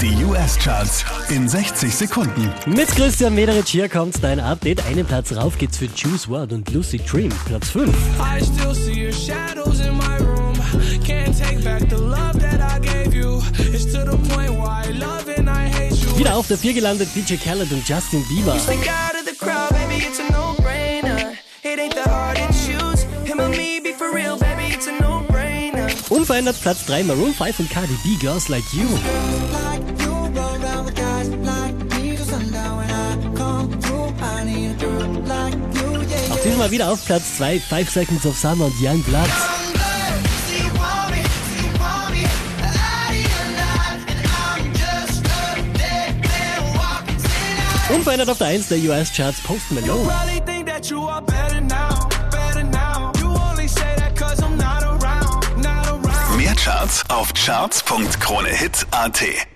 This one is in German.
Die US-Charts in 60 Sekunden. Mit Christian Mederich hier kommt dein Update. Einen Platz rauf geht's für Juice WRLD und Lucy Dream. Platz 5. I still see your shadows in my room. Can't take back the love that I gave you. It's to the point where I love and I hate you. Wieder auf der 4 gelandet DJ Khaled und Justin Bieber. Crowd, baby, real, baby. Unverändert Platz 3 Maroon 5 und Cardi B Girls Like You. Diesmal wieder auf Platz 2 5 Seconds of Summer und Young Blood. Unverändert auf der 1 der US-Charts Post Malone. Mehr Charts auf charts.kronehit.at.